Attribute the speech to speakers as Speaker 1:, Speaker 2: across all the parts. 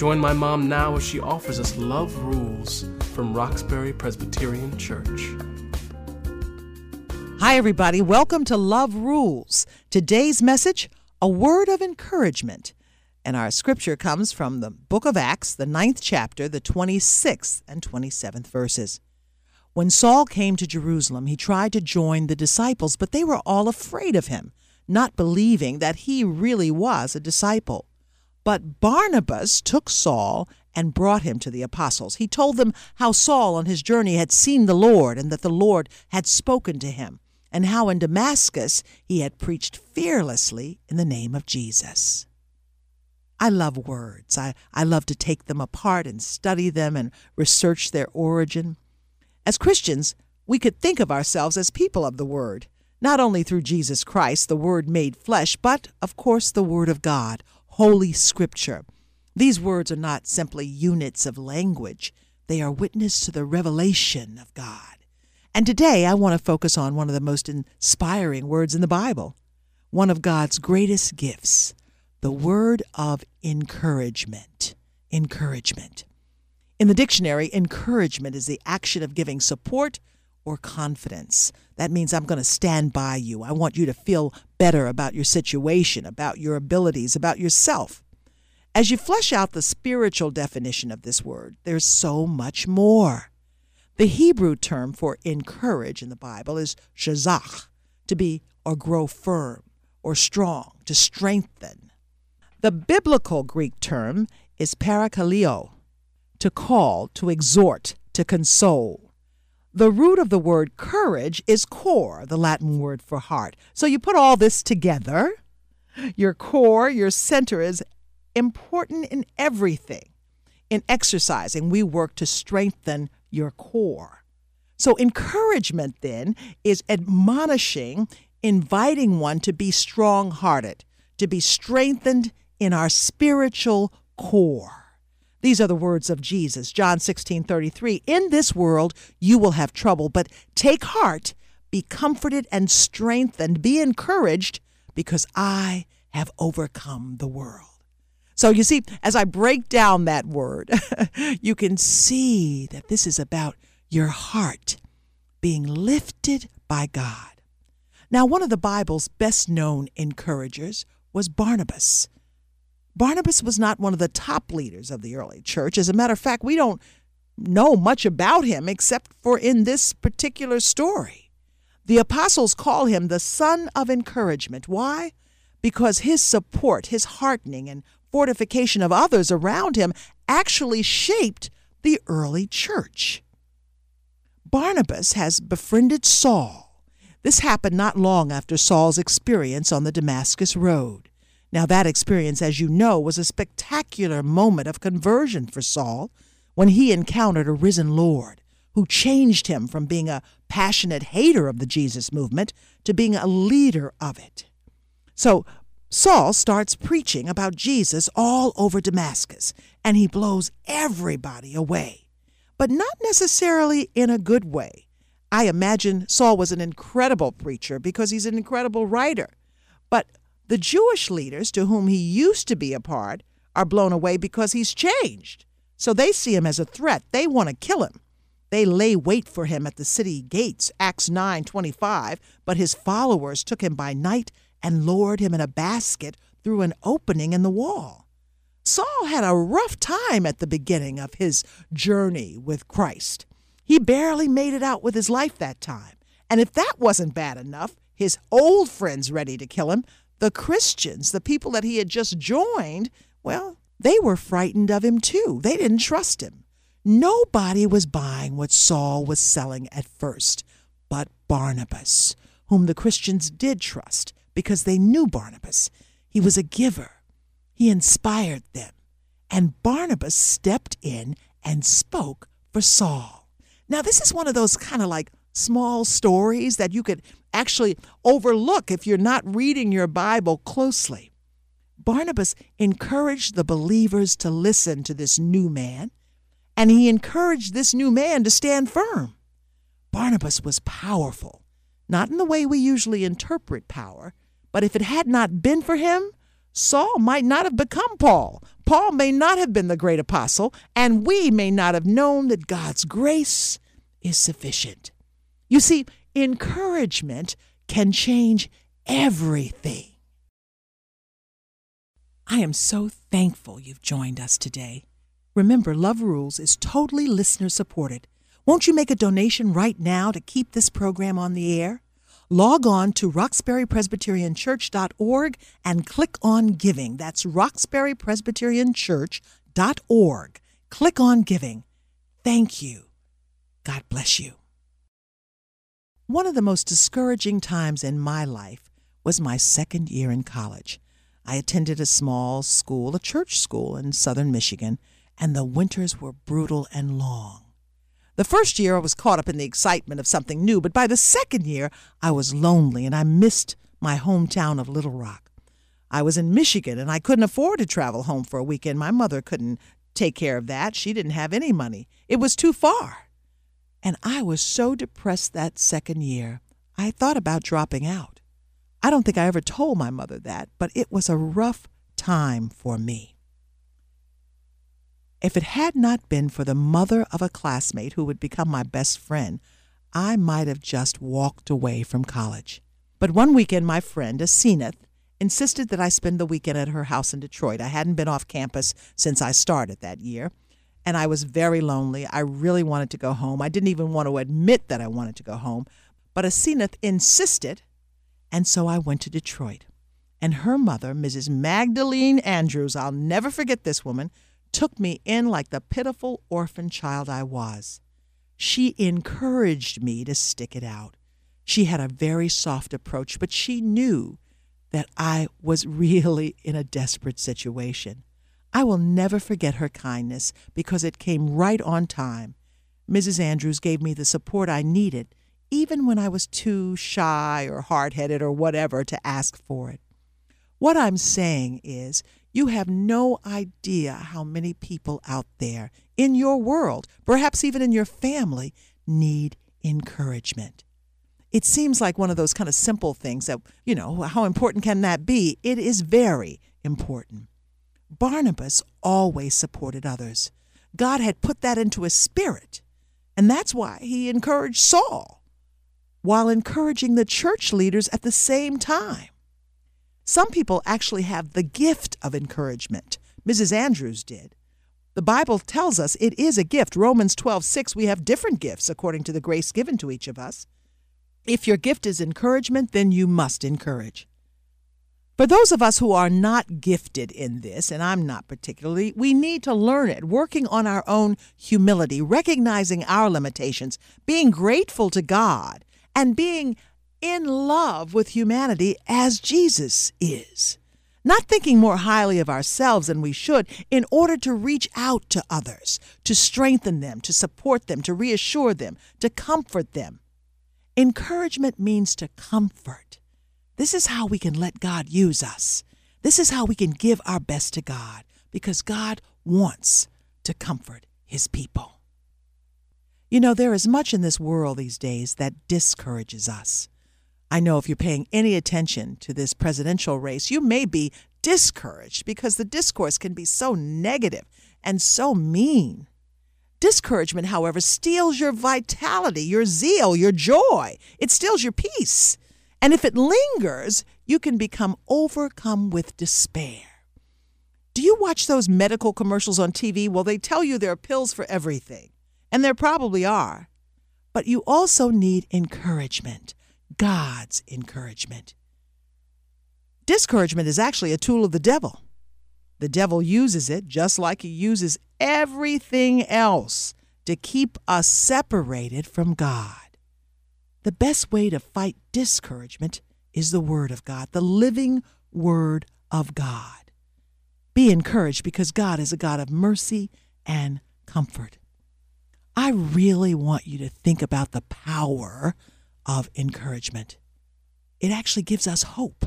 Speaker 1: Join my mom now as she offers us Love Rules from Roxbury Presbyterian Church.
Speaker 2: Hi, everybody. Welcome to Love Rules. Today's message a word of encouragement. And our scripture comes from the book of Acts, the ninth chapter, the 26th and 27th verses. When Saul came to Jerusalem, he tried to join the disciples, but they were all afraid of him, not believing that he really was a disciple. But Barnabas took Saul and brought him to the apostles. He told them how Saul on his journey had seen the Lord and that the Lord had spoken to him, and how in Damascus he had preached fearlessly in the name of Jesus. I love words. I, I love to take them apart and study them and research their origin. As Christians, we could think of ourselves as people of the Word, not only through Jesus Christ, the Word made flesh, but, of course, the Word of God, Holy Scripture. These words are not simply units of language, they are witness to the revelation of God. And today I want to focus on one of the most inspiring words in the Bible, one of God's greatest gifts, the word of encouragement. Encouragement. In the dictionary, encouragement is the action of giving support or confidence. That means I'm going to stand by you. I want you to feel better about your situation, about your abilities, about yourself. As you flesh out the spiritual definition of this word, there's so much more. The Hebrew term for encourage in the Bible is shazach, to be or grow firm or strong, to strengthen. The biblical Greek term is parakaleo, to call, to exhort, to console. The root of the word courage is core, the Latin word for heart. So you put all this together. Your core, your center is important in everything. In exercising, we work to strengthen your core. So, encouragement then is admonishing, inviting one to be strong hearted, to be strengthened in our spiritual core. These are the words of Jesus, John 16 33. In this world you will have trouble, but take heart, be comforted and strengthened, be encouraged, because I have overcome the world. So you see, as I break down that word, you can see that this is about your heart being lifted by God. Now, one of the Bible's best known encouragers was Barnabas. Barnabas was not one of the top leaders of the early church. As a matter of fact, we don't know much about him except for in this particular story. The apostles call him the son of encouragement. Why? Because his support, his heartening, and fortification of others around him actually shaped the early church. Barnabas has befriended Saul. This happened not long after Saul's experience on the Damascus Road. Now, that experience, as you know, was a spectacular moment of conversion for Saul when he encountered a risen Lord who changed him from being a passionate hater of the Jesus movement to being a leader of it. So, Saul starts preaching about Jesus all over Damascus, and he blows everybody away, but not necessarily in a good way. I imagine Saul was an incredible preacher because he's an incredible writer. But the Jewish leaders to whom he used to be a part are blown away because he's changed. So they see him as a threat. They want to kill him. They lay wait for him at the city gates, Acts 9:25, but his followers took him by night and lowered him in a basket through an opening in the wall. Saul had a rough time at the beginning of his journey with Christ. He barely made it out with his life that time. And if that wasn't bad enough, his old friends ready to kill him, the Christians, the people that he had just joined, well, they were frightened of him too. They didn't trust him. Nobody was buying what Saul was selling at first, but Barnabas, whom the Christians did trust because they knew Barnabas. He was a giver, he inspired them. And Barnabas stepped in and spoke for Saul. Now, this is one of those kind of like small stories that you could actually overlook if you're not reading your Bible closely. Barnabas encouraged the believers to listen to this new man, and he encouraged this new man to stand firm. Barnabas was powerful, not in the way we usually interpret power, but if it had not been for him, Saul might not have become Paul. Paul may not have been the great apostle, and we may not have known that God's grace is sufficient. You see, encouragement can change everything. I am so thankful you've joined us today. Remember, Love Rules is totally listener supported. Won't you make a donation right now to keep this program on the air? Log on to roxburypresbyterianchurch.org and click on Giving. That's roxburypresbyterianchurch.org. Click on Giving. Thank you. God bless you. One of the most discouraging times in my life was my second year in college. I attended a small school, a church school in southern Michigan, and the winters were brutal and long. The first year I was caught up in the excitement of something new, but by the second year I was lonely and I missed my hometown of Little Rock. I was in Michigan and I couldn't afford to travel home for a weekend. My mother couldn't take care of that. She didn't have any money. It was too far. And I was so depressed that second year, I thought about dropping out. I don't think I ever told my mother that, but it was a rough time for me. If it had not been for the mother of a classmate who would become my best friend, I might have just walked away from college. But one weekend, my friend, Asenath, insisted that I spend the weekend at her house in Detroit. I hadn't been off campus since I started that year, and I was very lonely. I really wanted to go home. I didn't even want to admit that I wanted to go home, but Asenath insisted, and so I went to Detroit. And her mother, Mrs. Magdalene Andrews, I'll never forget this woman, took me in like the pitiful orphan child I was. She encouraged me to stick it out. She had a very soft approach, but she knew that I was really in a desperate situation. I will never forget her kindness because it came right on time. Mrs. Andrews gave me the support I needed, even when I was too shy or hard headed or whatever to ask for it. What I'm saying is, you have no idea how many people out there in your world, perhaps even in your family, need encouragement. It seems like one of those kind of simple things that, you know, how important can that be? It is very important. Barnabas always supported others. God had put that into his spirit, and that's why he encouraged Saul while encouraging the church leaders at the same time. Some people actually have the gift of encouragement. Mrs. Andrews did. The Bible tells us it is a gift. Romans 12, 6, we have different gifts according to the grace given to each of us. If your gift is encouragement, then you must encourage. For those of us who are not gifted in this, and I'm not particularly, we need to learn it, working on our own humility, recognizing our limitations, being grateful to God, and being in love with humanity as Jesus is, not thinking more highly of ourselves than we should in order to reach out to others, to strengthen them, to support them, to reassure them, to comfort them. Encouragement means to comfort. This is how we can let God use us. This is how we can give our best to God because God wants to comfort his people. You know, there is much in this world these days that discourages us. I know if you're paying any attention to this presidential race, you may be discouraged because the discourse can be so negative and so mean. Discouragement, however, steals your vitality, your zeal, your joy. It steals your peace. And if it lingers, you can become overcome with despair. Do you watch those medical commercials on TV? Well, they tell you there are pills for everything, and there probably are. But you also need encouragement. God's encouragement. Discouragement is actually a tool of the devil. The devil uses it just like he uses everything else to keep us separated from God. The best way to fight discouragement is the Word of God, the living Word of God. Be encouraged because God is a God of mercy and comfort. I really want you to think about the power of encouragement. It actually gives us hope.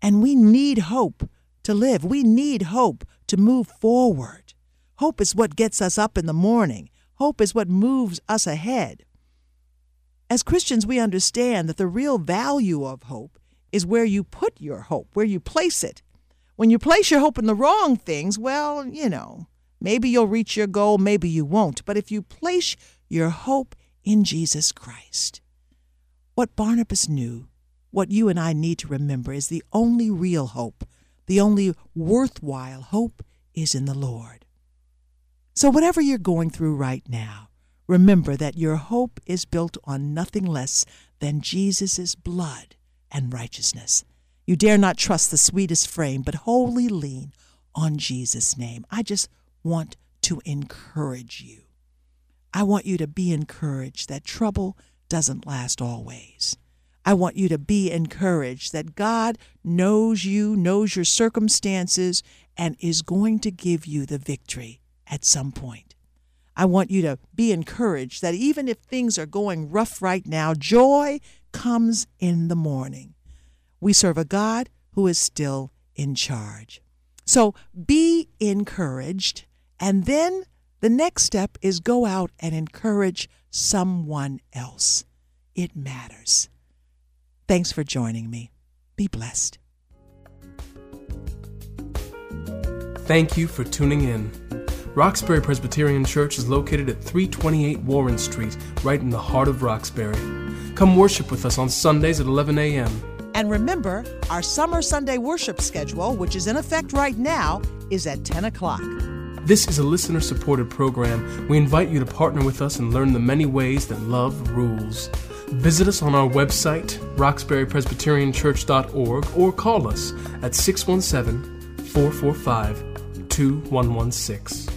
Speaker 2: And we need hope to live. We need hope to move forward. Hope is what gets us up in the morning. Hope is what moves us ahead. As Christians, we understand that the real value of hope is where you put your hope, where you place it. When you place your hope in the wrong things, well, you know, maybe you'll reach your goal, maybe you won't. But if you place your hope in Jesus Christ, what Barnabas knew, what you and I need to remember is the only real hope, the only worthwhile hope is in the Lord. So, whatever you're going through right now, remember that your hope is built on nothing less than Jesus' blood and righteousness. You dare not trust the sweetest frame, but wholly lean on Jesus' name. I just want to encourage you. I want you to be encouraged that trouble doesn't last always. I want you to be encouraged that God knows you, knows your circumstances, and is going to give you the victory at some point. I want you to be encouraged that even if things are going rough right now, joy comes in the morning. We serve a God who is still in charge. So be encouraged. And then the next step is go out and encourage someone else. It matters. Thanks for joining me. Be blessed.
Speaker 1: Thank you for tuning in. Roxbury Presbyterian Church is located at 328 Warren Street, right in the heart of Roxbury. Come worship with us on Sundays at 11 a.m.
Speaker 2: And remember, our summer Sunday worship schedule, which is in effect right now, is at 10 o'clock.
Speaker 1: This is a listener supported program. We invite you to partner with us and learn the many ways that love rules. Visit us on our website, roxburypresbyterianchurch.org, or call us at 617 445 2116.